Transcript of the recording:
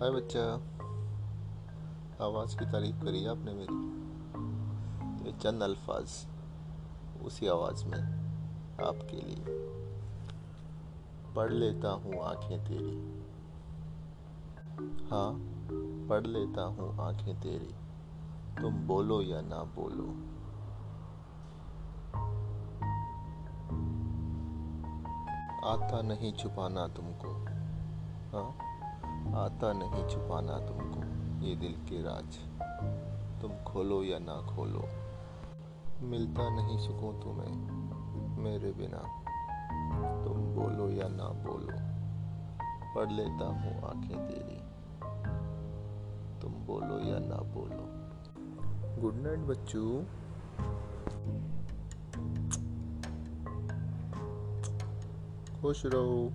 हाय बच्चा। आवाज़ की तारीफ़ करी आपने मेरी। तो चंद अल्फाज उसी आवाज़ में आपके लिए। पढ़ लेता हूँ आँखें तेरी। हाँ पढ़ लेता हूँ आँखें तेरी। तुम बोलो या ना बोलो। आता नहीं छुपाना तुमको। हाँ? आता नहीं छुपाना तुमको, ये दिल के राज। तुम खोलो या ना खोलो, मिलता नहीं सुकून तुम्हें, मेरे बिना। तुम बोलो या ना बोलो, पढ़ लेता हूँ आँखें तेरी। तुम बोलो या ना बोलो। गुड नाइट बच्चू। खुश रहो।